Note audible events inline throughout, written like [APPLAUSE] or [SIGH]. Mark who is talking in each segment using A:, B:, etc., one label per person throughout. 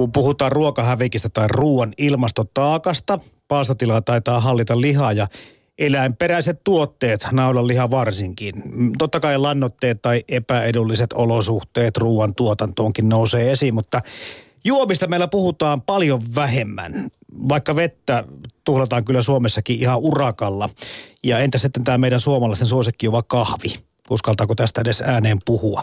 A: Kun puhutaan ruokahävikistä tai ruoan ilmastotaakasta, paastotilaa taitaa hallita lihaa ja eläinperäiset tuotteet, naudanliha varsinkin. Totta kai lannotteet tai epäedulliset olosuhteet ruoan tuotantoonkin nousee esiin, mutta juomista meillä puhutaan paljon vähemmän. Vaikka vettä tuhlataan kyllä Suomessakin ihan urakalla. Ja entä sitten tämä meidän suomalaisten suosikkijuva kahvi? Uskaltaako tästä edes ääneen puhua?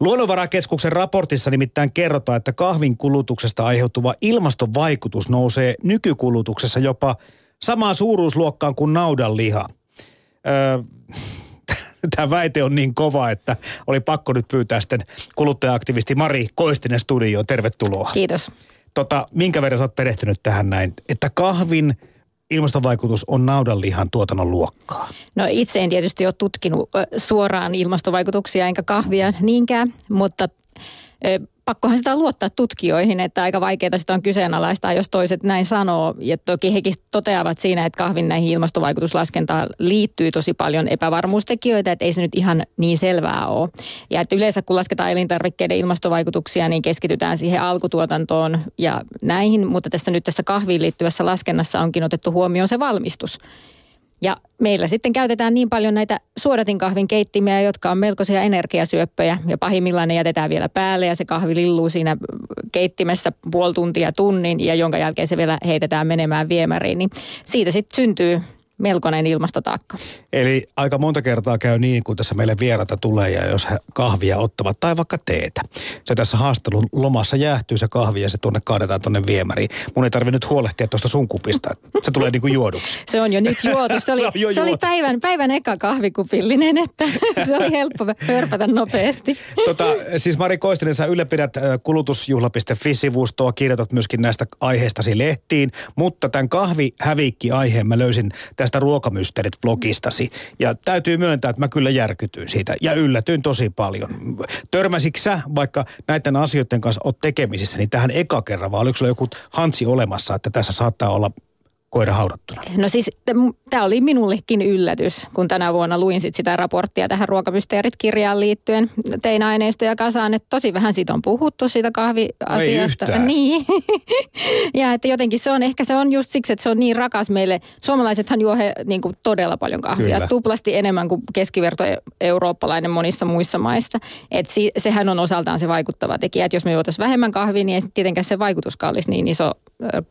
A: Luonnonvarakeskuksen raportissa nimittäin kerrotaan, että kahvin kulutuksesta aiheutuva ilmastovaikutus nousee nykykulutuksessa jopa samaan suuruusluokkaan kuin naudanliha. Öö, [LAUGHS] Tämä väite on niin kova, että oli pakko nyt pyytää sitten kuluttaja-aktivisti Mari Koistinen studioon. Tervetuloa.
B: Kiitos.
A: Tota, minkä verran olet perehtynyt tähän näin, että kahvin ilmastovaikutus on naudanlihan tuotannon luokkaa?
B: No itse en tietysti ole tutkinut suoraan ilmastovaikutuksia enkä kahvia niinkään, mutta pakkohan sitä luottaa tutkijoihin, että aika vaikeaa sitä on kyseenalaistaa, jos toiset näin sanoo. Ja toki hekin toteavat siinä, että kahvin näihin ilmastovaikutuslaskentaan liittyy tosi paljon epävarmuustekijöitä, että ei se nyt ihan niin selvää ole. Ja että yleensä kun lasketaan elintarvikkeiden ilmastovaikutuksia, niin keskitytään siihen alkutuotantoon ja näihin, mutta tässä nyt tässä kahviin liittyvässä laskennassa onkin otettu huomioon se valmistus. Ja meillä sitten käytetään niin paljon näitä suodatinkahvin keittimiä, jotka on melkoisia energiasyöppöjä. Ja pahimmillaan ne jätetään vielä päälle ja se kahvi lilluu siinä keittimessä puoli tuntia tunnin ja jonka jälkeen se vielä heitetään menemään viemäriin. Niin siitä sitten syntyy melkoinen ilmastotaakka.
A: Eli aika monta kertaa käy niin, kun tässä meille vierata tulee ja jos he kahvia ottavat tai vaikka teetä. Se tässä haastelun lomassa jäähtyy se kahvi ja se tuonne kaadetaan tuonne viemäriin. Mun ei tarvitse nyt huolehtia tuosta sun kupista. Se tulee niin kuin juoduksi. [LAUGHS]
B: Se on jo nyt juotu. Se oli, [LAUGHS] se, jo se oli päivän, päivän eka kahvikupillinen, että [LAUGHS] se oli helppo hörpätä nopeasti.
A: Tota, siis Mari Koistinen, sä ylläpidät kulutusjuhla.fi-sivustoa, kirjoitat myöskin näistä aiheistasi lehtiin, mutta tämän kahvihävikki-aiheen mä löysin tästä tästä ruokamysteerit-blogistasi. Ja täytyy myöntää, että mä kyllä järkytyin siitä ja yllätyin tosi paljon. Törmäsitkö sä, vaikka näiden asioiden kanssa oot tekemisissä, niin tähän eka kerran, vai oliko sulla joku hansi olemassa, että tässä saattaa olla koira haudattuna?
B: No siis tämä oli minullekin yllätys, kun tänä vuonna luin sit sitä raporttia tähän Ruokamysteerit-kirjaan liittyen. Tein aineistoja kasaan, että tosi vähän siitä on puhuttu, siitä kahviasiasta.
A: Ei
B: niin. [LAUGHS] ja että jotenkin se on, ehkä se on just siksi, että se on niin rakas meille. Suomalaisethan juo he, niin kuin todella paljon kahvia, Kyllä. tuplasti enemmän kuin keskiverto eurooppalainen monissa muissa maissa. Että si, sehän on osaltaan se vaikuttava tekijä, että jos me juotaisiin vähemmän kahvia, niin ei tietenkään se vaikutuskaan olisi niin iso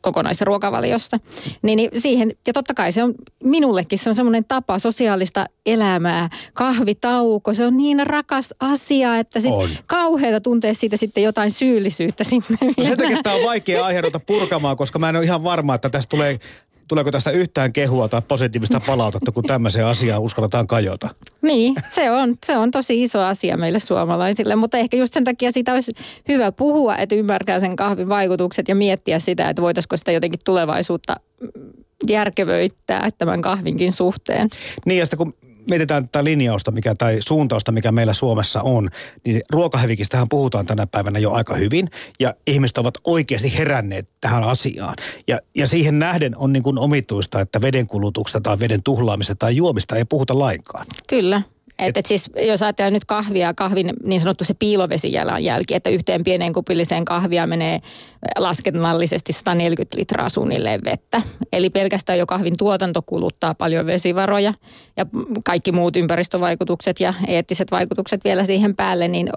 B: kokonaisruokavaliossa. Niin, niin siihen, ja totta kai se on minullekin, se on semmoinen tapa sosiaalista elämää, kahvitauko, se on niin rakas asia, että sit kauheata tuntee siitä sitten jotain syyllisyyttä sinne.
A: No sen takia tämä on vaikea aihe purkamaan, koska mä en ole ihan varma, että tästä tulee tuleeko tästä yhtään kehua tai positiivista palautetta, kun tämmöiseen asiaan uskalletaan kajota?
B: Niin, se on, se on tosi iso asia meille suomalaisille, mutta ehkä just sen takia siitä olisi hyvä puhua, että ymmärtää sen kahvin vaikutukset ja miettiä sitä, että voitaisiko sitä jotenkin tulevaisuutta järkevöittää tämän kahvinkin suhteen.
A: Niin ja sitten kun mietitään tätä linjausta mikä, tai suuntausta, mikä meillä Suomessa on, niin ruokahävikistähän puhutaan tänä päivänä jo aika hyvin. Ja ihmiset ovat oikeasti heränneet tähän asiaan. Ja, ja siihen nähden on niin kuin omituista, että vedenkulutuksesta tai veden tuhlaamista tai juomista ei puhuta lainkaan.
B: Kyllä. Et, et siis, jos ajatellaan nyt kahvia, kahvin niin sanottu se piilovesijalanjälki, että yhteen pieneen kupilliseen kahvia menee laskennallisesti 140 litraa suunnilleen vettä. Eli pelkästään jo kahvin tuotanto kuluttaa paljon vesivaroja ja kaikki muut ympäristövaikutukset ja eettiset vaikutukset vielä siihen päälle, niin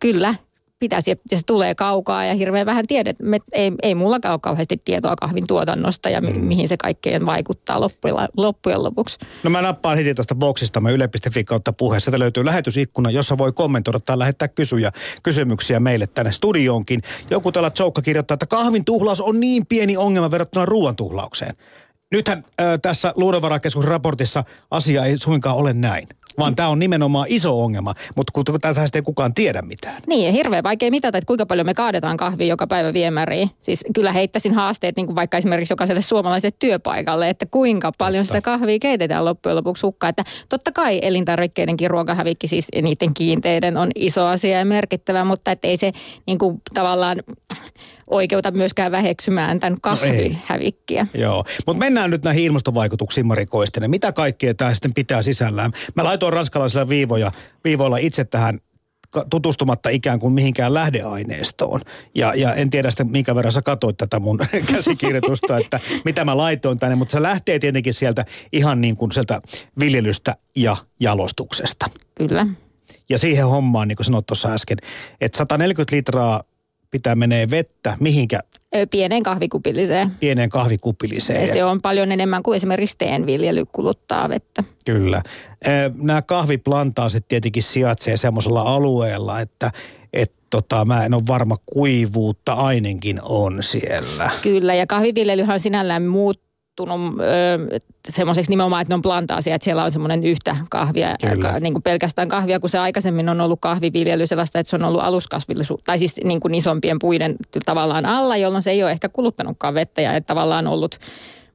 B: kyllä pitäisi, ja se tulee kaukaa ja hirveän vähän tiedet. Me, ei, ei mullakaan ole kauheasti tietoa kahvin tuotannosta ja mi, mm. mihin se kaikkeen vaikuttaa loppujen, loppujen lopuksi.
A: No mä nappaan heti tuosta boksista, mä yle.fi kautta puheessa. Sieltä löytyy lähetysikkuna, jossa voi kommentoida tai lähettää kysyjä, kysymyksiä meille tänne studioonkin. Joku täällä Joukka kirjoittaa, että kahvin tuhlaus on niin pieni ongelma verrattuna ruoan tuhlaukseen. Nythän äh, tässä Luonnonvarakeskuksen raportissa asia ei suinkaan ole näin vaan tämä on nimenomaan iso ongelma, mutta kun tätä ei kukaan tiedä mitään.
B: Niin, hirveän vaikea mitata, että kuinka paljon me kaadetaan kahvia joka päivä viemäriin. Siis kyllä heittäisin haasteet niin kuin vaikka esimerkiksi jokaiselle suomalaiselle työpaikalle, että kuinka paljon Totta. sitä kahvia keitetään loppujen lopuksi hukkaa. Että totta kai elintarvikkeidenkin ruokahävikki, siis niiden kiinteiden on iso asia ja merkittävä, mutta että ei se niin kuin, tavallaan oikeuta myöskään väheksymään tämän kahvihävikkiä.
A: No Joo, mutta mennään nyt näihin ilmastovaikutuksiin, Mari Koistinen. Mitä kaikkea tämä sitten pitää sisällään? Mä laitoin ranskalaisilla viivoja, viivoilla itse tähän tutustumatta ikään kuin mihinkään lähdeaineistoon. Ja, ja en tiedä sitten, minkä verran sä katsoit tätä mun [LAUGHS] käsikirjoitusta, että mitä mä laitoin tänne, mutta se lähtee tietenkin sieltä ihan niin kuin sieltä viljelystä ja jalostuksesta.
B: Kyllä.
A: Ja siihen hommaan, niin kuin sanoit tuossa äsken, että 140 litraa pitää menee vettä, mihinkä?
B: Pieneen kahvikupilliseen.
A: Pieneen kahvikupilliseen.
B: Ja se on paljon enemmän kuin esimerkiksi teenviljely kuluttaa vettä.
A: Kyllä. Nämä kahviplantaaset tietenkin sijaitsee semmoisella alueella, että et tota, mä en ole varma, kuivuutta ainakin on siellä.
B: Kyllä, ja kahviviljelyhän on sinällään muut, muuttunut semmoiseksi nimenomaan, että ne on plantaasia, että siellä on semmoinen yhtä kahvia, ka, niin kuin pelkästään kahvia, kun se aikaisemmin on ollut kahviviljely sellaista, että se on ollut aluskasvillisuus, tai siis niin kuin isompien puiden tavallaan alla, jolloin se ei ole ehkä kuluttanutkaan vettä ja että tavallaan ollut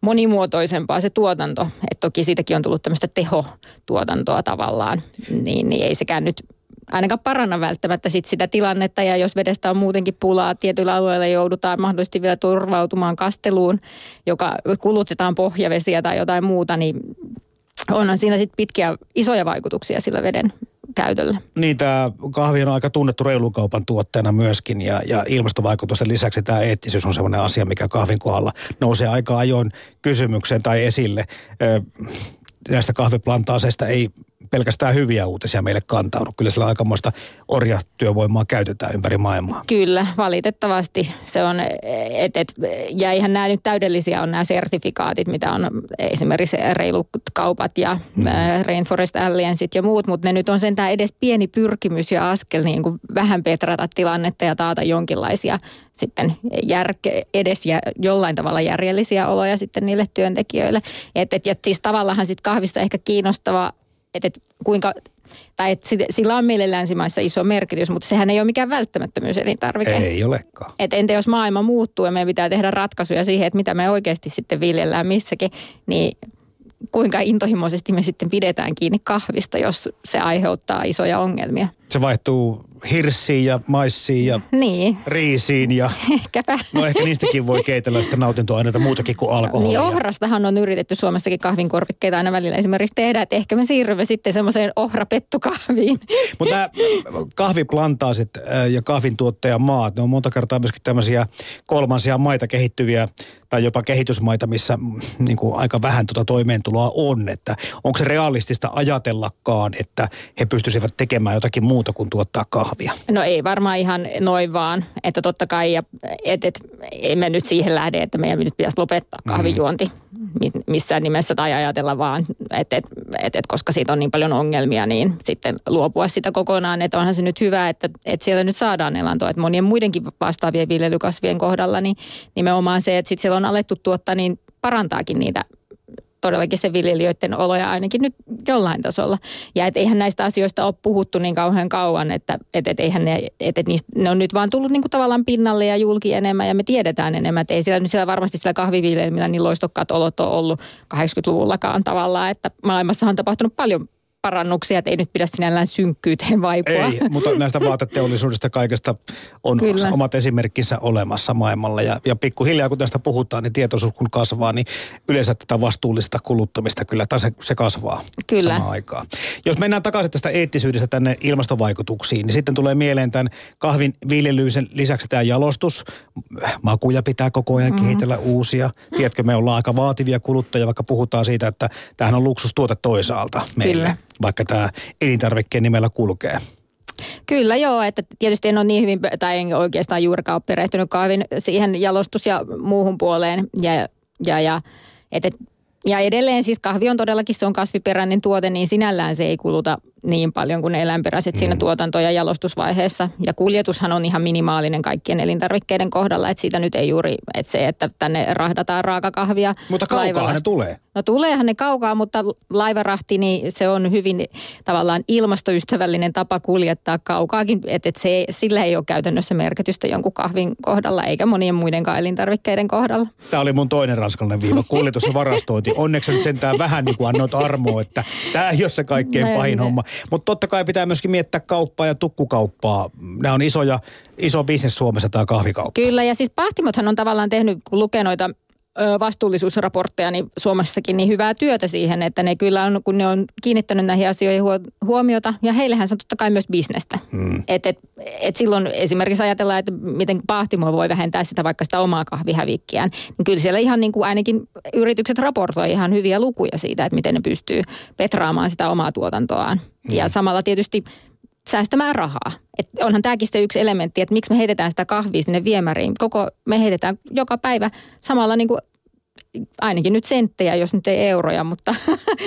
B: monimuotoisempaa se tuotanto. Että toki siitäkin on tullut tämmöistä tehotuotantoa tavallaan, niin, niin ei sekään nyt ainakaan paranna välttämättä sit sitä tilannetta ja jos vedestä on muutenkin pulaa, tietyillä alueilla joudutaan mahdollisesti vielä turvautumaan kasteluun, joka kulutetaan pohjavesiä tai jotain muuta, niin onhan siinä sitten pitkiä isoja vaikutuksia sillä veden käytöllä.
A: Niin, tämä kahvi on aika tunnettu reilukaupan tuotteena myöskin ja, ja ilmastovaikutusten lisäksi tämä eettisyys on sellainen asia, mikä kahvin kohdalla nousee aika ajoin kysymykseen tai esille. näistä kahviplantaaseista ei pelkästään hyviä uutisia meille kantaudu. Kyllä sillä aikamoista orjatyövoimaa käytetään ympäri maailmaa.
B: Kyllä, valitettavasti se on, et, et, ja ihan nämä nyt täydellisiä on nämä sertifikaatit, mitä on esimerkiksi reilut kaupat ja mm. Rainforest Allianceit ja muut, mutta ne nyt on sentään edes pieni pyrkimys ja askel niin kuin vähän petrata tilannetta ja taata jonkinlaisia sitten järke, edes ja jollain tavalla järjellisiä oloja sitten niille työntekijöille. Et, et, ja siis tavallaan sitten kahvissa ehkä kiinnostava että et kuinka, tai että sillä on meille länsimaissa iso merkitys, mutta sehän ei ole mikään välttämättömyys elintarvike.
A: Ei olekaan.
B: Et entä jos maailma muuttuu ja meidän pitää tehdä ratkaisuja siihen, että mitä me oikeasti sitten viljellään missäkin, niin kuinka intohimoisesti me sitten pidetään kiinni kahvista, jos se aiheuttaa isoja ongelmia.
A: Se vaihtuu hirssiin ja maissiin ja niin. riisiin. Ja,
B: Ehkäpä.
A: No ehkä niistäkin voi keitellä sitä nautintoaineita muutakin kuin alkoholia.
B: Niin ohrastahan on yritetty Suomessakin kahvinkorvikkeita aina välillä esimerkiksi tehdä, että ehkä me siirrymme sitten semmoiseen ohrapettukahviin.
A: Mutta nämä kahviplantaasit ja kahvintuottajamaat, ne on monta kertaa myöskin tämmöisiä kolmansia maita kehittyviä tai jopa kehitysmaita, missä mm, niin kuin aika vähän tuota toimeentuloa on. Että onko se realistista ajatellakaan, että he pystyisivät tekemään jotakin muuta kuin tuottaa kahvia?
B: No ei varmaan ihan noin vaan, että totta kai, ja, et, et, emme nyt siihen lähde, että meidän nyt pitäisi lopettaa mm. kahvijuonti mm. missään nimessä tai ajatella vaan, että et, et, et, koska siitä on niin paljon ongelmia, niin sitten luopua sitä kokonaan. Että onhan se nyt hyvä, että, että siellä nyt saadaan elantoa, että monien muidenkin vastaavien viljelykasvien kohdalla, niin nimenomaan se, että sitten siellä on alettu tuottaa, niin parantaakin niitä todellakin se viljelijöiden oloja ainakin nyt jollain tasolla. Ja et eihän näistä asioista ole puhuttu niin kauhean kauan, että et, et eihän ne, et, et niistä, ne on nyt vaan tullut niin kuin tavallaan pinnalle ja julki enemmän ja me tiedetään enemmän. Että ei siellä, siellä varmasti sillä kahviviljelmillä niin loistokkaat olot on ollut 80-luvullakaan tavallaan, että maailmassa on tapahtunut paljon parannuksia, että ei nyt pidä sinällään synkkyyteen vaipua.
A: Ei, mutta näistä vaateteollisuudesta kaikesta on Kyllä. omat esimerkkinsä olemassa maailmalla. Ja, ja pikkuhiljaa kun tästä puhutaan, niin tietoisuus kun kasvaa, niin yleensä tätä vastuullista kuluttamista kyllä, tai se, se kasvaa kyllä. samaan aikaan. Jos mennään takaisin tästä eettisyydestä tänne ilmastovaikutuksiin, niin sitten tulee mieleen tämän kahvin viljelyisen lisäksi tämä jalostus. Makuja pitää koko ajan mm-hmm. kehitellä uusia. Tiedätkö, me ollaan aika vaativia kuluttajia, vaikka puhutaan siitä, että tämähän on luksustuote toisaalta meille. Kyllä vaikka tämä elintarvikkeen nimellä kulkee.
B: Kyllä joo, että tietysti en ole niin hyvin, tai en oikeastaan juurikaan ole perehtynyt kahvin siihen jalostus- ja muuhun puoleen. Ja, ja, ja, että, ja edelleen siis kahvi on todellakin, se on kasviperäinen tuote, niin sinällään se ei kuluta niin paljon kuin eläinperäiset mm. siinä tuotanto- ja jalostusvaiheessa. Ja kuljetushan on ihan minimaalinen kaikkien elintarvikkeiden kohdalla, että siitä nyt ei juuri, että se, että tänne rahdataan raakakahvia.
A: Mutta kaukaa ne tulee.
B: No tuleehan ne kaukaa, mutta laivarahti, niin se on hyvin tavallaan ilmastoystävällinen tapa kuljettaa kaukaakin, että et se, sillä ei ole käytännössä merkitystä jonkun kahvin kohdalla, eikä monien muidenkaan elintarvikkeiden kohdalla.
A: Tämä oli mun toinen ranskalainen viiva, kuljetus ja varastointi. Onneksi nyt sentään vähän niin kuin annoit armoa, että tämä ei ole se kaikkein no pahin homma. Mutta totta kai pitää myöskin miettiä kauppaa ja tukkukauppaa. Nämä on isoja, iso bisnes Suomessa tämä kahvikauppa.
B: Kyllä ja siis Pahtimothan on tavallaan tehnyt, kun lukee noita vastuullisuusraportteja niin Suomessakin niin hyvää työtä siihen, että ne kyllä on, kun ne on kiinnittänyt näihin asioihin huomiota, ja heillähän se on totta kai myös bisnestä. Hmm. Et, et, et silloin esimerkiksi ajatellaan, että miten Pahtimo voi vähentää sitä vaikka sitä omaa kahvihävikkiään, niin kyllä siellä ihan niin kuin ainakin yritykset raportoi ihan hyviä lukuja siitä, että miten ne pystyy petraamaan sitä omaa tuotantoaan. Hmm. Ja samalla tietysti säästämään rahaa. Et onhan tämäkin se yksi elementti, että miksi me heitetään sitä kahvia sinne viemäriin. Koko, me heitetään joka päivä samalla niin kuin ainakin nyt senttejä, jos nyt ei euroja, mutta...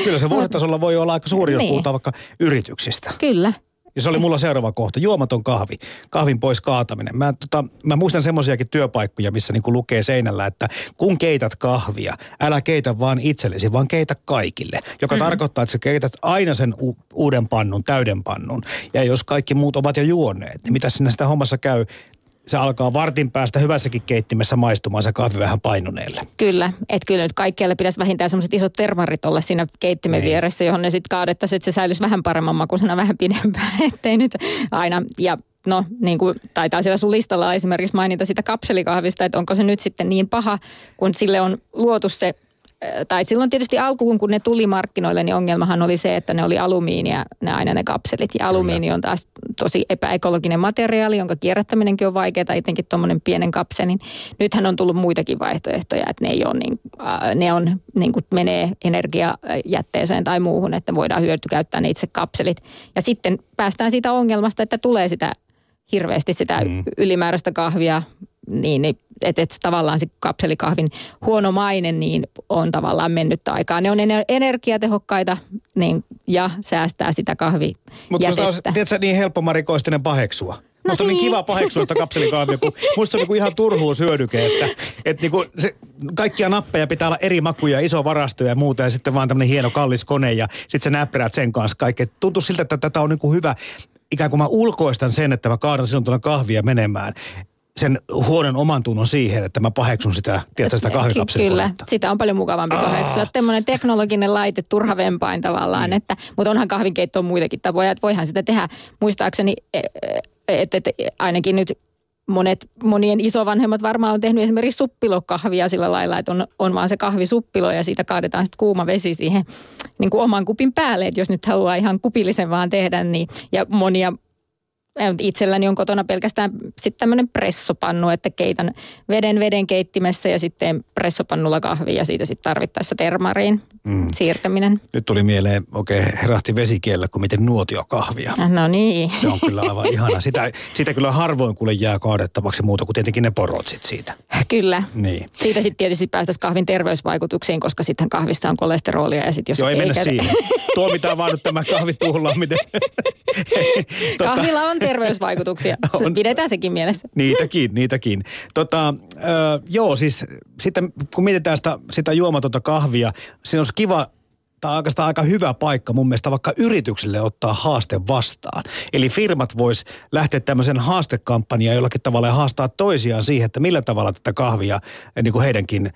A: Kyllä se [LAUGHS] vuositasolla voi olla aika suuri, jos niin. puhutaan vaikka yrityksistä.
B: Kyllä.
A: Ja se oli mulla seuraava kohta, juomaton kahvi, kahvin pois kaataminen. Mä, tota, mä muistan semmoisiakin työpaikkoja, missä niinku lukee seinällä, että kun keität kahvia, älä keitä vaan itsellesi, vaan keitä kaikille. Joka mm-hmm. tarkoittaa, että sä keität aina sen u- uuden pannun, täyden pannun. Ja jos kaikki muut ovat jo juoneet, niin mitä sinne sitä hommassa käy? Se alkaa vartin päästä hyvässäkin keittimessä maistumaan se kahvi vähän painuneelle.
B: Kyllä, että kyllä nyt kaikkialle pitäisi vähintään semmoiset isot termarit olla siinä keittimen niin. vieressä, johon ne sitten kaadettaisiin, että se säilyisi vähän paremman makuisena vähän pidempään, [LAUGHS] ettei nyt aina, ja no niin kuin taitaa siellä sun listalla esimerkiksi mainita sitä kapselikahvista, että onko se nyt sitten niin paha, kun sille on luotu se tai silloin tietysti alkuun, kun ne tuli markkinoille, niin ongelmahan oli se, että ne oli alumiinia, ne aina ne kapselit. Ja alumiini on taas tosi epäekologinen materiaali, jonka kierrättäminenkin on vaikeaa, etenkin tuommoinen pienen kapselin. Nythän on tullut muitakin vaihtoehtoja, että ne, ei ole niin, ne on, niin kuin menee energiajätteeseen tai muuhun, että voidaan hyötykäyttää ne itse kapselit. Ja sitten päästään siitä ongelmasta, että tulee sitä hirveästi sitä mm. ylimääräistä kahvia niin, niin että et tavallaan se kapselikahvin huono maine niin on tavallaan mennyt aikaa. Ne on energiatehokkaita niin, ja säästää sitä kahvijätettä.
A: Mutta tiedätkö, niin helppo marikoistinen paheksua. No musta niin. on niin kiva paheksua sitä kapselikahvia, kun [LAUGHS] musta se on niinku ihan turhuushyödyke, että et niinku se, kaikkia nappeja pitää olla eri makuja, iso varasto ja muuta ja sitten vaan tämmöinen hieno kallis kone ja sitten sä näppäät sen kanssa kaikki. Tuntuu siltä, että tätä on niinku hyvä, ikään kuin mä ulkoistan sen, että mä kaadan silloin tuolla kahvia menemään sen huonon oman tunnon siihen, että mä paheksun sitä, tiedätkö, sitä kahvikapselin
B: Kyllä, sitä on paljon mukavampi Aa. paheksua. Tämmöinen teknologinen laite, turha vempain tavallaan, niin. että, mutta onhan kahvinkeittoon muitakin tapoja, että voihan sitä tehdä. Muistaakseni, että et, ainakin nyt monet, monien isovanhemmat varmaan on tehnyt esimerkiksi suppilokahvia sillä lailla, että on, on vaan se kahvisuppilo ja siitä kaadetaan sitten kuuma vesi siihen niin kuin oman kupin päälle, että jos nyt haluaa ihan kupillisen vaan tehdä, niin ja monia Itselläni on kotona pelkästään sitten tämmöinen pressopannu, että keitän veden veden keittimessä ja sitten pressopannulla kahvi ja siitä sitten tarvittaessa termariin mm. siirtäminen.
A: Nyt tuli mieleen, okei, okay, herähti vesikiellä, kun miten nuotiokahvia.
B: No niin.
A: Se on kyllä aivan ihana. Sitä, sitä kyllä harvoin kuule jää kaadettavaksi muuta kuin tietenkin ne porot sit siitä.
B: Kyllä.
A: Niin.
B: Siitä sitten tietysti päästäisiin kahvin terveysvaikutuksiin, koska sitten kahvissa on kolesterolia ja sitten jos
A: Joo, ei,
B: ei
A: mennä siihen. Tuomitaan vaan nyt tämä kahvituhlaaminen. [LAUGHS]
B: tota... Kahvilla on terveysvaikutuksia. [LAUGHS] On. Pidetään sekin mielessä.
A: Niitäkin, niitäkin. Tota, äh, joo, siis sitten kun mietitään sitä, sitä juomatonta kahvia, siinä olisi kiva tämä on oikeastaan aika hyvä paikka mun mielestä vaikka yrityksille ottaa haaste vastaan. Eli firmat vois lähteä tämmöisen haastekampanjaan jollakin tavalla ja haastaa toisiaan siihen, että millä tavalla tätä kahvia niin kuin heidänkin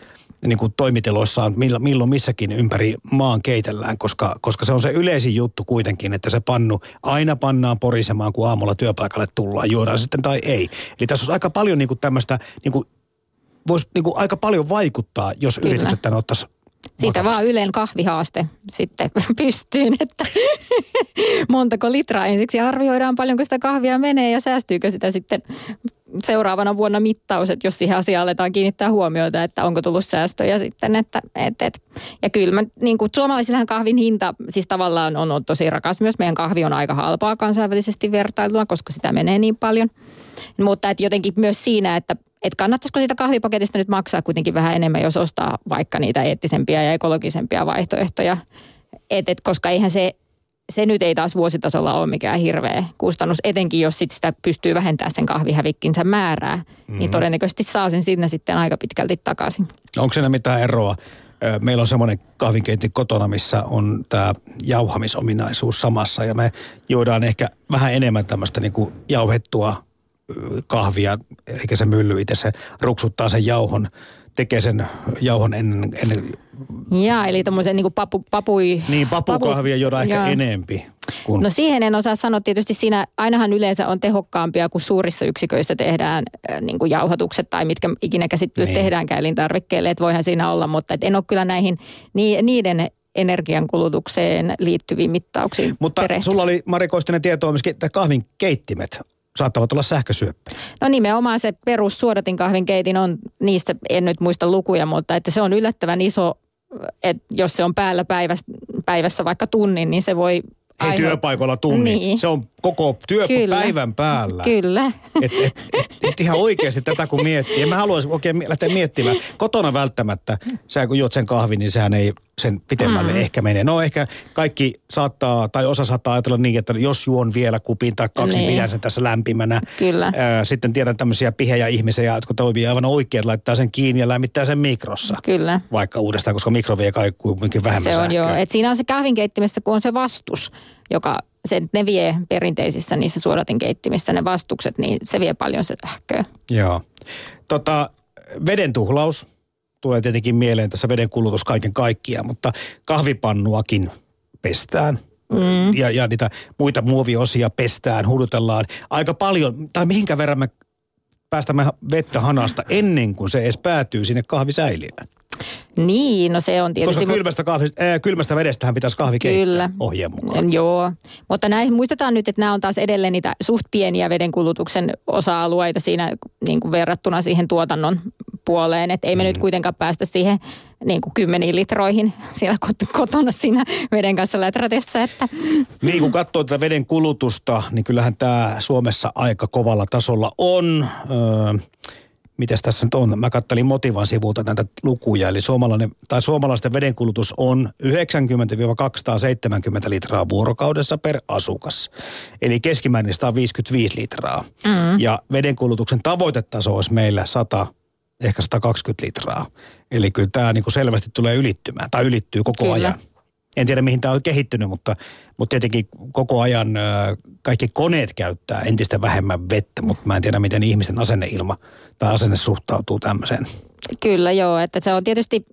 A: niin kuin toimitiloissaan milloin missäkin ympäri maan keitellään, koska, koska se on se yleisin juttu kuitenkin, että se pannu aina pannaan porisemaan, kun aamulla työpaikalle tullaan, juodaan sitten tai ei. Eli tässä on aika paljon niin kuin tämmöistä, niin kuin, voisi niin kuin aika paljon vaikuttaa, jos Kyllä. yritykset tänne ottaisi
B: siitä vakavasti. vaan Ylen kahvihaaste sitten [LAUGHS] pystyyn, että [LAUGHS] montako litraa ensiksi arvioidaan paljonko sitä kahvia menee ja säästyykö sitä sitten seuraavana vuonna mittaus, että jos siihen asiaan aletaan kiinnittää huomiota, että onko tullut säästöjä sitten. Että, et, et. Ja kyllä mä, niin kuin suomalaisillahan kahvin hinta siis tavallaan on, on tosi rakas. Myös meidän kahvi on aika halpaa kansainvälisesti vertailuna, koska sitä menee niin paljon. Mutta että jotenkin myös siinä, että että kannattaisiko siitä kahvipaketista nyt maksaa kuitenkin vähän enemmän, jos ostaa vaikka niitä eettisempiä ja ekologisempia vaihtoehtoja. Et, et, koska eihän se se nyt ei taas vuositasolla ole mikään hirveä kustannus, etenkin jos sit sitä pystyy vähentämään sen kahvihävikkinsä määrää, mm. niin todennäköisesti saa sen sinne sitten aika pitkälti takaisin.
A: Onko siinä mitään eroa? Meillä on semmoinen kahvinkeitti kotona, missä on tämä jauhamisominaisuus samassa ja me juodaan ehkä vähän enemmän tämmöistä niin kuin jauhettua kahvia, eikä se mylly itse se ruksuttaa sen jauhon tekee sen jauhon ennen, ennen
B: Jaa, eli tämmöisen niin papu, papui...
A: Niin, papukahvia papu, joda ehkä jaa. enempi.
B: Kun... No siihen en osaa sanoa. Tietysti siinä ainahan yleensä on tehokkaampia, kun suurissa yksiköissä tehdään äh, niin kuin jauhatukset tai mitkä ikinä käsittelyt niin. tehdäänkään elintarvikkeelle. Että voihan siinä olla, mutta et en ole kyllä näihin niiden energiankulutukseen liittyviin mittauksiin
A: Mutta perehtynyt. sulla oli Mari Koistinen tietoa myöskin, että kahvin keittimet saattavat olla sähkösyöppejä.
B: No nimenomaan se perus suodatinkahvin keitin on, niistä en nyt muista lukuja, mutta että se on yllättävän iso, että jos se on päällä päivässä, päivässä vaikka tunnin, niin se voi
A: Hei, aihe... työpaikalla tunni. Niin. Se on koko työpäivän päällä.
B: Kyllä.
A: Et, et, et, et ihan oikeasti tätä kun miettii. En mä haluaisin oikein lähteä miettimään. Kotona välttämättä, sä kun juot sen kahvin, niin sehän ei sen pitemmälle mm. ehkä mene. No ehkä kaikki saattaa, tai osa saattaa ajatella niin, että jos juon vielä kupin tai kaksi, niin, pidän sen tässä lämpimänä.
B: Kyllä.
A: sitten tiedän tämmöisiä pihejä ihmisiä, jotka toimii aivan oikein, että laittaa sen kiinni ja lämmittää sen mikrossa.
B: Kyllä.
A: Vaikka uudestaan, koska mikro vie kuitenkin vähemmän
B: Se on
A: sähköä.
B: joo. Et siinä on se kahvinkeittimessä, kun on se vastus, joka se, ne vie perinteisissä niissä suodatinkeittimissä ne vastukset, niin se vie paljon se sähköä.
A: Joo. Tota, veden tuhlaus tulee tietenkin mieleen tässä veden kulutus kaiken kaikkiaan, mutta kahvipannuakin pestään. Mm. Ja, ja niitä muita muoviosia pestään, hudutellaan aika paljon, tai mihinkä verran me päästämme vettä hanasta ennen kuin se edes päätyy sinne kahvisäiliöön.
B: Niin, no se on tietysti...
A: Koska kylmästä, kahvi, äh, kylmästä vedestähän pitäisi kahvi Kyllä. ohjeen mukaan.
B: Joo, mutta näin, muistetaan nyt, että nämä on taas edelleen niitä suht pieniä vedenkulutuksen osa-alueita siinä niin kuin verrattuna siihen tuotannon puoleen. Että ei me mm. nyt kuitenkaan päästä siihen niin kuin kymmeniin litroihin siellä kotona siinä veden kanssa läträtessä. Että.
A: Niin, kun katsoo tätä veden kulutusta, niin kyllähän tämä Suomessa aika kovalla tasolla on. Öö, mitäs tässä nyt on? Mä kattelin Motivan sivuilta näitä lukuja. Eli suomalainen, tai suomalaisten vedenkulutus on 90-270 litraa vuorokaudessa per asukas. Eli keskimäärin 155 litraa. Mm. Ja vedenkulutuksen tavoitetaso olisi meillä 100, ehkä 120 litraa. Eli kyllä tämä niin kuin selvästi tulee ylittymään, tai ylittyy koko kyllä. ajan. En tiedä mihin tämä on kehittynyt, mutta, mutta tietenkin koko ajan kaikki koneet käyttää entistä vähemmän vettä, mutta mä en tiedä miten ihmisten asenneilma tai asenne suhtautuu tämmöiseen.
B: Kyllä joo, että se on tietysti,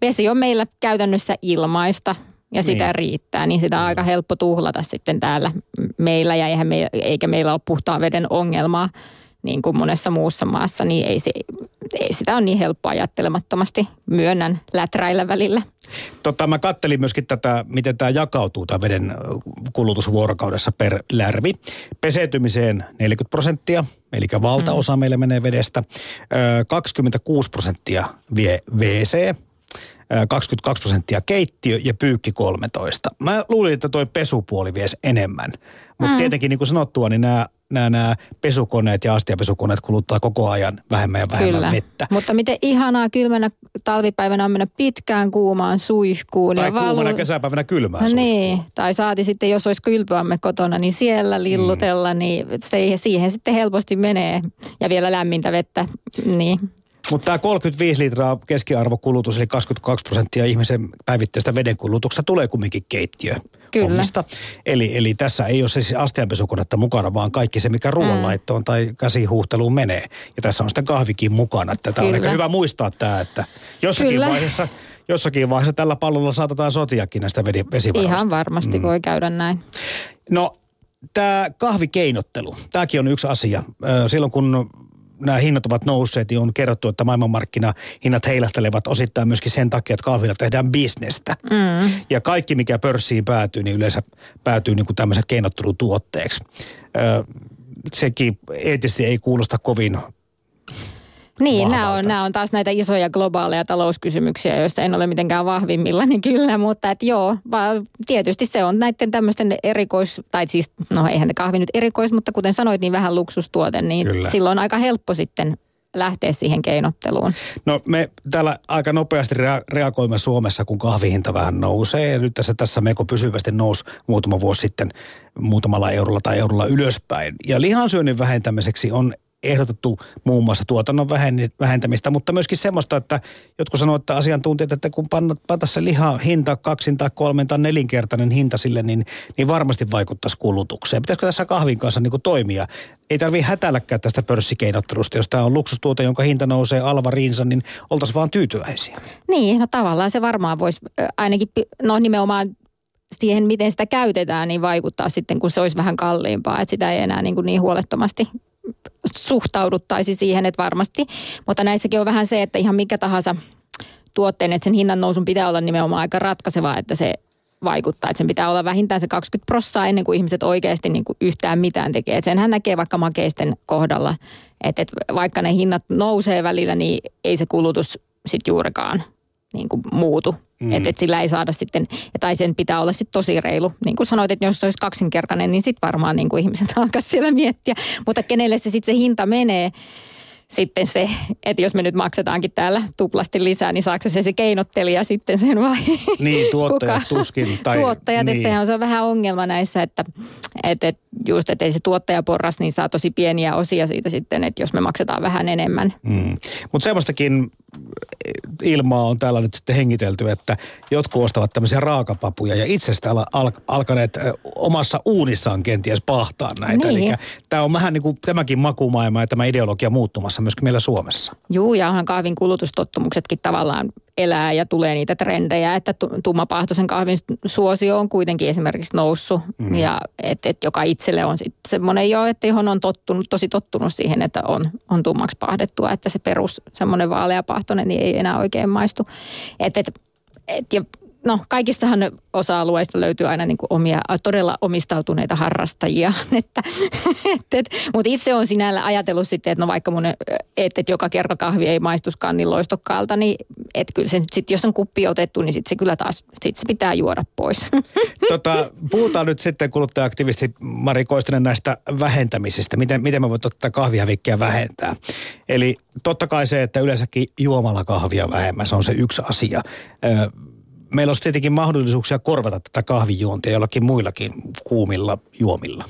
B: vesi on meillä käytännössä ilmaista ja sitä niin. riittää, niin sitä on aika helppo tuhlata sitten täällä meillä ja eihän me, eikä meillä ole puhtaan veden ongelmaa niin kuin monessa muussa maassa, niin ei, se, ei sitä ole niin helppo ajattelemattomasti myönnän läträillä välillä.
A: Tota, mä kattelin myöskin tätä, miten tämä jakautuu, tämä veden kulutus vuorokaudessa per lärvi. Peseytymiseen 40 prosenttia, eli valtaosa mm. meillä menee vedestä. 26 prosenttia vie WC, 22 prosenttia keittiö ja pyykki 13. Mä luulin, että toi pesupuoli vies enemmän. Mutta mm. tietenkin niin kuin sanottua, niin nämä nämä, nämä pesukoneet ja astiapesukoneet kuluttaa koko ajan vähemmän ja vähemmän Kyllä. vettä.
B: Mutta miten ihanaa kylmänä talvipäivänä on mennä pitkään kuumaan suihkuun.
A: Tai ja kuumana valu... kesäpäivänä kylmään
B: no Niin, tai saati sitten, jos olisi kylpyamme kotona, niin siellä lillutella, mm. niin se, siihen sitten helposti menee. Ja vielä lämmintä vettä, niin
A: mutta tämä 35 litraa keskiarvokulutus, eli 22 prosenttia ihmisen päivittäistä vedenkulutuksesta tulee kumminkin keittiö. Kyllä. Eli, eli tässä ei ole se siis astianpesukonetta mukana, vaan kaikki se, mikä ruoanlaittoon mm. tai käsihuhteluun menee. Ja tässä on sitten kahvikin mukana. Tämä on aika hyvä muistaa tämä, että jossakin Kyllä. vaiheessa jossakin vaiheessa tällä pallolla saatetaan sotiakin näistä vesivaroista.
B: Ihan varmasti mm. voi käydä näin.
A: No, tämä kahvikeinottelu, tämäkin on yksi asia. Silloin kun nämä hinnat ovat nousseet, niin on kerrottu, että maailmanmarkkinahinnat heilahtelevat osittain myöskin sen takia, että kahvilla tehdään bisnestä. Mm. Ja kaikki, mikä pörssiin päätyy, niin yleensä päätyy niin kuin tämmöisen keinottelutuotteeksi. Ö, sekin eettisesti ei kuulosta kovin
B: niin, nämä on, nämä on taas näitä isoja globaaleja talouskysymyksiä, joissa en ole mitenkään vahvimmilla, niin kyllä, mutta että joo, vaan tietysti se on näiden tämmöisten erikois, tai siis, no eihän ne kahvi nyt erikois, mutta kuten sanoit, niin vähän luksustuote, niin kyllä. silloin on aika helppo sitten lähteä siihen keinotteluun?
A: No me täällä aika nopeasti rea- reagoimme Suomessa, kun kahvihinta vähän nousee. Ja nyt tässä, tässä meko pysyvästi nousi muutama vuosi sitten muutamalla eurolla tai eurolla ylöspäin. Ja lihansyönnin vähentämiseksi on ehdotettu muun muassa tuotannon vähentämistä, mutta myöskin semmoista, että jotkut sanoo, että asiantuntijat, että kun panna se liha hinta kaksin tai kolmen tai nelinkertainen hinta sille, niin, niin varmasti vaikuttaisi kulutukseen. Pitäisikö tässä kahvin kanssa niin kuin toimia? Ei tarvitse hätälläkään tästä pörssikeinottelusta, jos tämä on luksustuote, jonka hinta nousee alva rinsa, niin oltaisiin vaan tyytyväisiä.
B: Niin, no tavallaan se varmaan voisi ainakin, no nimenomaan siihen, miten sitä käytetään, niin vaikuttaa sitten, kun se olisi vähän kalliimpaa. Että sitä ei enää niin, kuin niin huolettomasti suhtauduttaisi siihen, että varmasti. Mutta näissäkin on vähän se, että ihan mikä tahansa tuotteen, että sen hinnan nousun pitää olla nimenomaan aika ratkaisevaa, että se vaikuttaa. Että sen pitää olla vähintään se 20 prossaa ennen kuin ihmiset oikeasti niin kuin yhtään mitään tekee. Että senhän näkee vaikka makeisten kohdalla, että, että vaikka ne hinnat nousee välillä, niin ei se kulutus sitten juurikaan niin kuin muutu. Mm. Että et sillä ei saada sitten, tai sen pitää olla sitten tosi reilu. Niin kuin sanoit, että jos se olisi kaksinkertainen, niin sitten varmaan niin kuin ihmiset [LAUGHS] alkaa siellä miettiä. Mutta kenelle se sitten se hinta menee, sitten se, että jos me nyt maksetaankin täällä tuplasti lisää, niin saako se se keinottelija sitten sen vai?
A: Niin, tuottajat Kuka? tuskin.
B: Tai, tuottajat, niin. että sehän on, se on vähän ongelma näissä, että, että, että just, että ei se tuottajaporras, niin saa tosi pieniä osia siitä sitten, että jos me maksetaan vähän enemmän. Mm.
A: Mutta semmoistakin ilmaa on täällä nyt sitten hengitelty, että jotkut ostavat tämmöisiä raakapapuja ja itse al- al- alkaneet omassa uunissaan kenties pahtaa näitä. Niin. Eli tämä on vähän niin kuin tämäkin makumaailma ja tämä ideologia muuttumassa myöskin meillä Suomessa.
B: Juu, ja onhan kahvin kulutustottumuksetkin tavallaan elää ja tulee niitä trendejä, että tummapahtoisen kahvin suosio on kuitenkin esimerkiksi noussut. Mm. Ja että et joka itselle on sitten semmoinen jo, että johon on tottunut, tosi tottunut siihen, että on, on tummaksi pahdettua, että se perus semmoinen vaaleapahtoinen niin ei enää oikein maistu. Et, et, et, ja no kaikistahan osa-alueista löytyy aina niin omia, todella omistautuneita harrastajia. [LAUGHS] että, et, et, mutta itse on sinällä ajatellut sitten, että no vaikka mun, että et joka kerta kahvi ei maistuskaan niin loistokkaalta, niin että kyllä se sit, jos on kuppi otettu, niin sitten se kyllä taas, sit se pitää juoda pois. [LAUGHS]
A: Tota, puhutaan nyt sitten kuluttaja-aktivisti Mari Koistinen näistä vähentämisistä. Miten, miten me voimme tätä kahvihävikkiä vähentää? Eli totta kai se, että yleensäkin juomalla kahvia vähemmän, se on se yksi asia meillä olisi tietenkin mahdollisuuksia korvata tätä kahvijuontia jollakin muillakin kuumilla juomilla.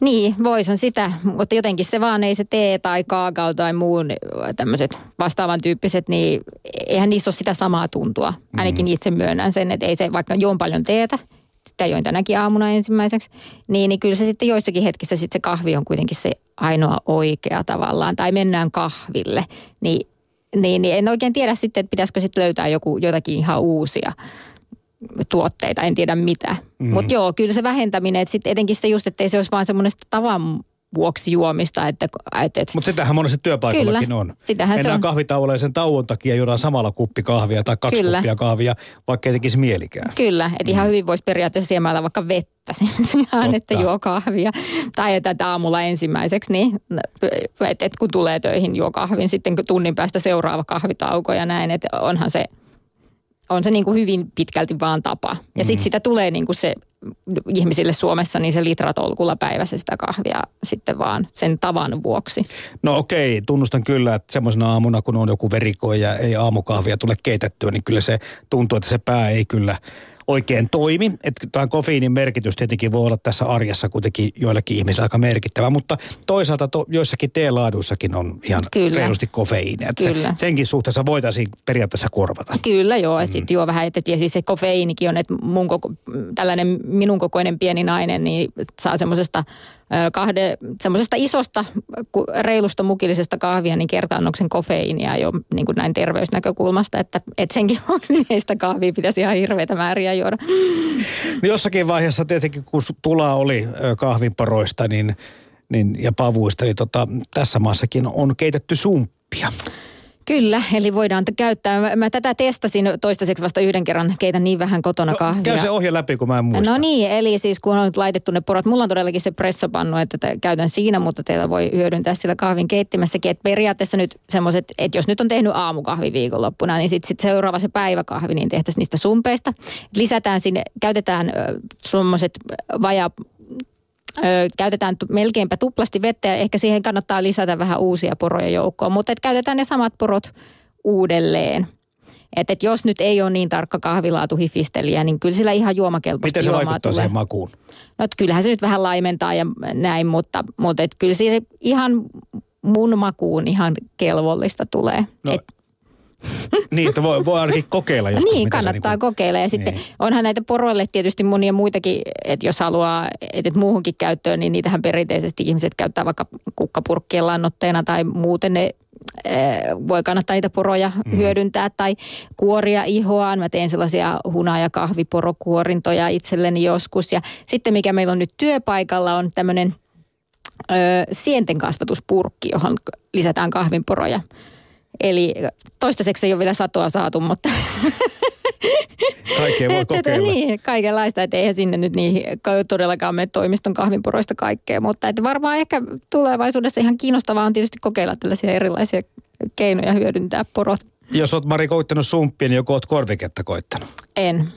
B: Niin, voisin sitä, mutta jotenkin se vaan ei se tee tai kaakao tai muun tämmöiset vastaavan tyyppiset, niin eihän niissä ole sitä samaa tuntua. Ainakin mm. itse myönnän sen, että ei se, vaikka juon paljon teetä, sitä join tänäkin aamuna ensimmäiseksi, niin, niin kyllä se sitten joissakin hetkissä sitten se kahvi on kuitenkin se ainoa oikea tavallaan, tai mennään kahville, niin niin, niin en oikein tiedä sitten, että pitäisikö sitten löytää joku, jotakin ihan uusia tuotteita, en tiedä mitä. Mm. Mutta joo, kyllä se vähentäminen, että sitten etenkin se just, että ei se olisi vaan semmoista tavan vuoksi juomista. Että, että,
A: Mutta sitähän monessa työpaikallakin kyllä, on. Sitähän Mennään se on. kahvitauolle sen tauon takia juodaan samalla kuppi kahvia tai kaksi kyllä. kuppia kahvia, vaikka ei tekisi mielikään.
B: Kyllä, että mm. ihan hyvin voisi periaatteessa siemällä vaikka vettä sen [LAUGHS] sijaan, että juo kahvia. Tai että aamulla ensimmäiseksi, niin että et kun tulee töihin, juo kahvin, sitten tunnin päästä seuraava kahvitauko ja näin, että onhan se – on se niin kuin hyvin pitkälti vaan tapa. Ja sitten mm. sitä tulee niin kuin se ihmisille Suomessa niin se litratolkulla päivässä sitä kahvia sitten vaan sen tavan vuoksi.
A: No okei, tunnustan kyllä, että semmoisena aamuna kun on joku veriko ja ei aamukahvia tule keitettyä, niin kyllä se tuntuu, että se pää ei kyllä oikein toimi. Että tämä kofeiinin merkitys tietenkin voi olla tässä arjessa kuitenkin joillekin ihmisille aika merkittävä, mutta toisaalta to, joissakin teelaaduissakin on ihan Kyllä. reilusti kofeiinia. Kyllä. Se, senkin suhteessa voitaisiin periaatteessa korvata.
B: Kyllä joo, että mm. sitten joo vähän, että siis se kofeiinikin on, että mun koko, tällainen minun kokoinen pieni nainen niin saa semmoisesta kahde, semmoisesta isosta reilusta mukillisesta kahvia, niin kertaannoksen kofeiinia jo niin kuin näin terveysnäkökulmasta, että, että senkin vuoksi [LAUGHS] meistä kahvia pitäisi ihan hirveitä määriä juoda.
A: No jossakin vaiheessa tietenkin, kun pula oli kahvinparoista niin, niin, ja pavuista, niin tota, tässä maassakin on keitetty sumppia.
B: Kyllä, eli voidaan käyttää. Mä, mä tätä testasin toistaiseksi vasta yhden kerran, keitä niin vähän kotona no, kahvia.
A: Käy se ohje läpi, kun mä en muista.
B: No niin, eli siis kun on laitettu ne porot, mulla on todellakin se pressopannu, että käytän siinä, mutta teillä voi hyödyntää sillä kahvin keittimässäkin. Että periaatteessa nyt semmoiset, että jos nyt on tehnyt aamukahvi viikonloppuna, niin sitten sit seuraava se päiväkahvi, niin tehtäisiin niistä sumpeista. Lisätään sinne, käytetään semmoiset vajaa käytetään t- melkeinpä tuplasti vettä ja ehkä siihen kannattaa lisätä vähän uusia poroja joukkoon, mutta et käytetään ne samat porot uudelleen. Että et jos nyt ei ole niin tarkka kahvilaatu hifistelijä, niin kyllä sillä ihan juomakelpoista
A: Miten se vaikuttaa tulee. siihen makuun?
B: No kyllähän se nyt vähän laimentaa ja näin, mutta, mutta et kyllä siinä ihan mun makuun ihan kelvollista tulee.
A: No,
B: Et, [LAUGHS]
A: niin, että voi, voi ainakin kokeilla joskus.
B: niin, kannattaa
A: niinku-
B: kokeilla. Ja sitten
A: Niin.
B: onhan näitä poroille tietysti monia muitakin, että jos haluaa, että et muuhunkin käyttöön, niin niitähän perinteisesti ihmiset käyttää vaikka kukkapurkkien lannoitteena tai muuten ne eh, voi kannattaa niitä poroja mm. hyödyntää tai kuoria ihoaan. Mä teen sellaisia huna- ja kahviporokuorintoja itselleni joskus. Ja sitten mikä meillä on nyt työpaikalla on tämmöinen sienten kasvatuspurkki, johon lisätään kahvinporoja. Eli toistaiseksi ei ole vielä satoa saatu, mutta
A: Kaikkea voi
B: että
A: kokeilla.
B: Niin, kaikenlaista, että eihän sinne nyt niihin ka- todellakaan mene toimiston kahvinporoista kaikkea, mutta että varmaan ehkä tulevaisuudessa ihan kiinnostavaa on tietysti kokeilla tällaisia erilaisia keinoja hyödyntää porot.
A: Jos oot Mari koittanut sumppia, niin joko oot korviketta koittanut.
B: En.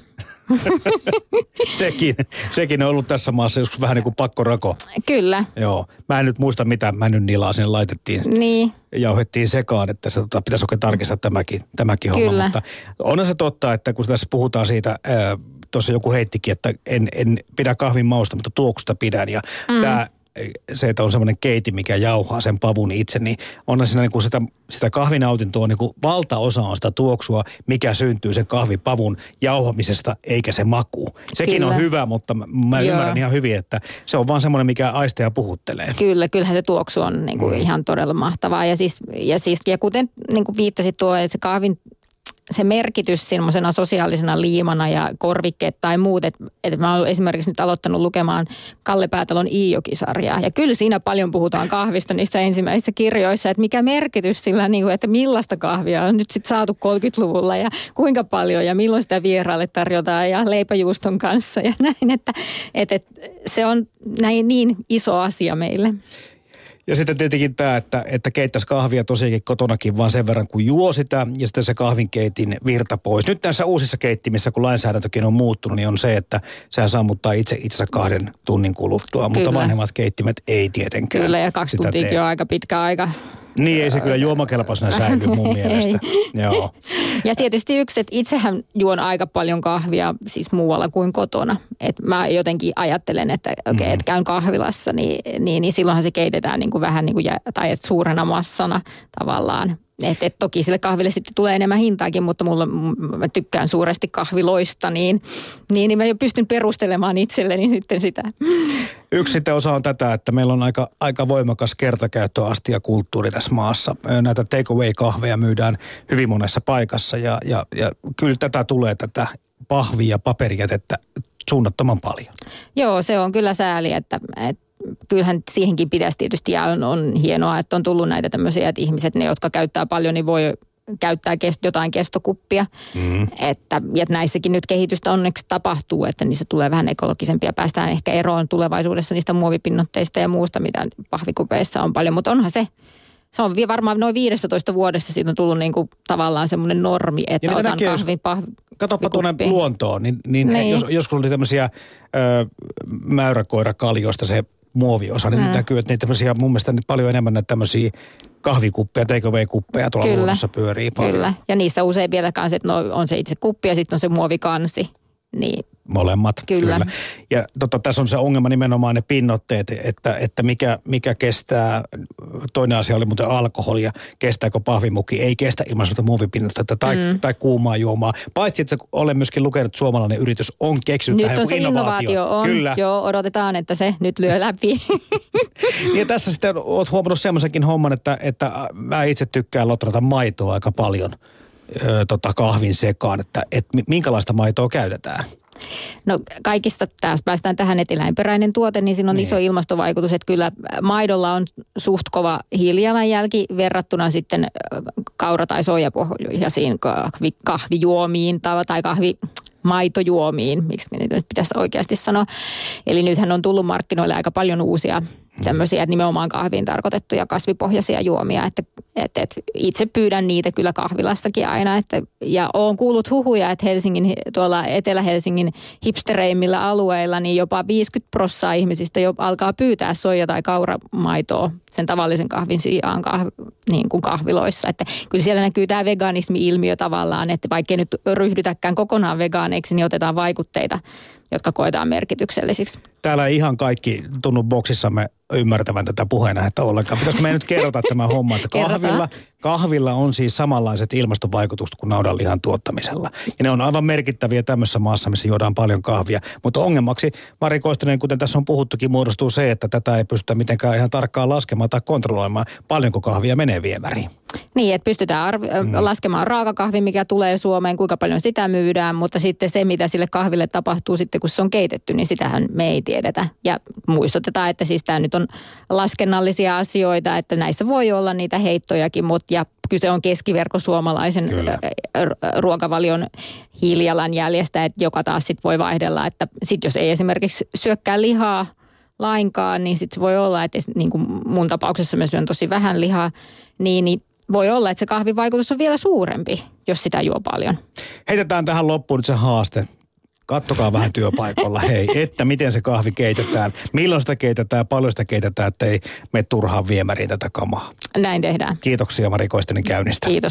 B: [LAUGHS]
A: Sekin, sekin on ollut tässä maassa joskus vähän niin kuin pakkorako.
B: Kyllä,
A: Joo. Mä en nyt muista, mitä männyn nilaa sinne laitettiin.
B: niin.
A: Jauhettiin sekaan, että se tota, pitäisi oikein tarkistaa tämäkin, tämäkin homma.
B: Kyllä.
A: Mutta onhan se totta, että kun tässä puhutaan siitä, tuossa joku heittikin, että en, en pidä kahvin mausta, mutta tuoksusta pidän. Ja mm. tämä se, että on semmoinen keiti, mikä jauhaa sen pavun itse, niin onhan siinä niin kuin sitä, sitä kahvinautintoa, niin kuin valtaosa on sitä tuoksua, mikä syntyy sen kahvipavun jauhamisesta, eikä se maku. Sekin
B: Kyllä.
A: on hyvä, mutta mä,
B: Joo.
A: ymmärrän ihan hyvin, että se on vaan semmoinen, mikä aisteja puhuttelee.
B: Kyllä, kyllähän se tuoksu on niin kuin mm. ihan todella mahtavaa. Ja, siis, ja, siis, ja kuten niin kuin viittasit tuo, että se kahvin se merkitys semmoisena sosiaalisena liimana ja korvikkeet tai muut. Että et mä oon esimerkiksi nyt aloittanut lukemaan Kalle Päätalon Iijoki-sarjaa. Ja kyllä siinä paljon puhutaan kahvista niissä ensimmäisissä kirjoissa, että mikä merkitys sillä, niin kuin, että millaista kahvia on nyt sitten saatu 30-luvulla ja kuinka paljon ja milloin sitä vieraille tarjotaan ja leipäjuuston kanssa ja [LAUGHS] näin. Että, että, että se on näin niin iso asia meille.
A: Ja sitten tietenkin tämä, että, että keittäisi kahvia tosiaankin kotonakin vaan sen verran kuin juo sitä ja sitten se kahvinkeitin virta pois. Nyt näissä uusissa keittimissä, kun lainsäädäntökin on muuttunut, niin on se, että sehän sammuttaa itse itsensä kahden tunnin kuluttua, mutta
B: Kyllä.
A: vanhemmat keittimet ei tietenkään.
B: Kyllä ja kaksi tuntiakin on aika pitkä aika.
A: Niin ei se kyllä juomakelpoisena säily mun mielestä. [LAUGHS] Joo.
B: Ja tietysti yksi, että itsehän juon aika paljon kahvia siis muualla kuin kotona. Et mä jotenkin ajattelen, että okei, okay, että käyn kahvilassa, niin, niin, niin silloinhan se keitetään niin kuin vähän niin kuin, tai että suurena massana tavallaan. Et, et toki sille kahville sitten tulee enemmän hintaakin, mutta mulla, mä tykkään suuresti kahviloista, niin, niin, niin mä jo pystyn perustelemaan itselleni sitten sitä.
A: Yksi sitten osa on tätä, että meillä on aika, aika voimakas kertakäyttöastiakulttuuri tässä maassa. Näitä take-away-kahveja myydään hyvin monessa paikassa ja, ja, ja kyllä tätä tulee tätä pahvia ja paperijätettä suunnattoman paljon.
B: Joo, se on kyllä sääli, että, että kyllähän siihenkin pitäisi tietysti ja on, on hienoa, että on tullut näitä tämmöisiä, että ihmiset, ne jotka käyttää paljon, niin voi käyttää kest, jotain kestokuppia. Mm. Että, ja näissäkin nyt kehitystä onneksi tapahtuu, että niissä tulee vähän ekologisempia. Päästään ehkä eroon tulevaisuudessa niistä muovipinnotteista ja muusta, mitä pahvikupeissa on paljon. Mutta onhan se, se on varmaan noin 15 vuodessa siitä on tullut niin kuin tavallaan semmoinen normi, että
A: Ja
B: otan
A: näkee,
B: kahvin pahvi,
A: Katoppa tuonne luontoon, niin, niin,
B: Niin.
A: Jos, joskus oli tämmöisiä ö, mäyräkoirakaljoista se muoviosa, niin mm. näkyy, että niitä tämmöisiä mun mielestä nyt paljon enemmän näitä tämmöisiä kahvikuppeja, take-away-kuppeja tuolla
B: Kyllä.
A: luonnossa pyörii paljon.
B: Kyllä, ja niissä usein vielä kanssa, että no, on se itse kuppi ja sitten on se muovikansi. Niin,
A: Molemmat.
B: Kyllä.
A: Ja tota, tässä on se ongelma nimenomaan ne pinnotteet, että, että mikä, mikä kestää, toinen asia oli muuten alkoholi ja kestääkö pahvimukki, ei kestä ilman sellaista muovipinnotteita tai, mm. tai kuumaa juomaa. Paitsi, että olen myöskin lukenut, että suomalainen yritys on keksinyt
B: nyt
A: tähän
B: on se innovaatio, on.
A: Kyllä.
B: Joo, odotetaan, että se nyt lyö läpi. [LAUGHS]
A: Ja tässä sitten oot huomannut semmoisenkin homman, että, että mä itse tykkään lotrata maitoa aika paljon ö, tota kahvin sekaan, että et mi- minkälaista maitoa käytetään.
B: No kaikista, taas päästään tähän, että eläinperäinen tuote, niin siinä on
A: Niin.
B: iso ilmastovaikutus, että kyllä maidolla on suht kova hiilijalanjälki verrattuna sitten kaura- tai soijapohjaisiin kahvi, kahvijuomiin tai, tai kahvi, maitojuomiin, miksi niitä nyt pitäisi oikeasti sanoa. Eli nythän on tullut markkinoille aika paljon uusia tämmöisiä, että nimenomaan kahviin tarkoitettuja kasvipohjaisia juomia, että et, et itse pyydän niitä kyllä kahvilassakin aina, että, ja olen kuullut huhuja, että Helsingin, tuolla Etelä-Helsingin hipstereimmillä alueilla, niin jopa 50 prossaa ihmisistä jo alkaa pyytää soija- tai kauramaitoa sen tavallisen kahvin sijaan kahv, niin kuin kahviloissa, että kyllä siellä näkyy tämä veganismi-ilmiö tavallaan, että vaikka ei nyt ryhdytäkään kokonaan vegaaneiksi, niin otetaan vaikutteita jotka koetaan merkityksellisiksi.
A: Täällä ei ihan kaikki tunnu boksissamme ymmärtävän tätä puheenaiheutta ollenkaan. Pitäisikö me nyt kerrota tämä homma, että kahvilla, kahvilla on siis samanlaiset ilmastovaikutukset kuin naudanlihan tuottamisella. Ja ne on aivan merkittäviä tämmöisessä maassa, missä juodaan paljon kahvia. Mutta ongelmaksi, Mari Koistinen, kuten tässä on puhuttukin, muodostuu se, että tätä ei pystytä mitenkään ihan tarkkaan laskemaan tai kontrolloimaan, paljonko kahvia menee viemäriin.
B: Niin, että pystytään arvi- mm. laskemaan raakakahvi, mikä tulee Suomeen, kuinka paljon sitä myydään, mutta sitten se, mitä sille kahville tapahtuu sitten, kun se on keitetty, niin sitähän me ei tiedetä. Ja muistutetaan, että siis tämä nyt on laskennallisia asioita, että näissä voi olla niitä heittojakin, mutta ja kyse on keskiverko suomalaisen Kyllä. ruokavalion hiilijalanjäljestä, että joka taas sitten voi vaihdella, että sitten jos ei esimerkiksi syökkää lihaa lainkaan, niin sitten se voi olla, että niin kuin mun tapauksessa mä syön tosi vähän lihaa, niin, niin voi olla, että se kahvin vaikutus on vielä suurempi, jos sitä juo paljon.
A: Heitetään tähän loppuun nyt se haaste. Kattokaa vähän työpaikalla, hei, että miten se kahvi keitetään, milloin sitä keitetään, paljon sitä keitetään, ettei me turhaan viemäriin tätä kamaa.
B: Näin tehdään.
A: Kiitoksia Mari Koistinen käynnistä.
B: Kiitos.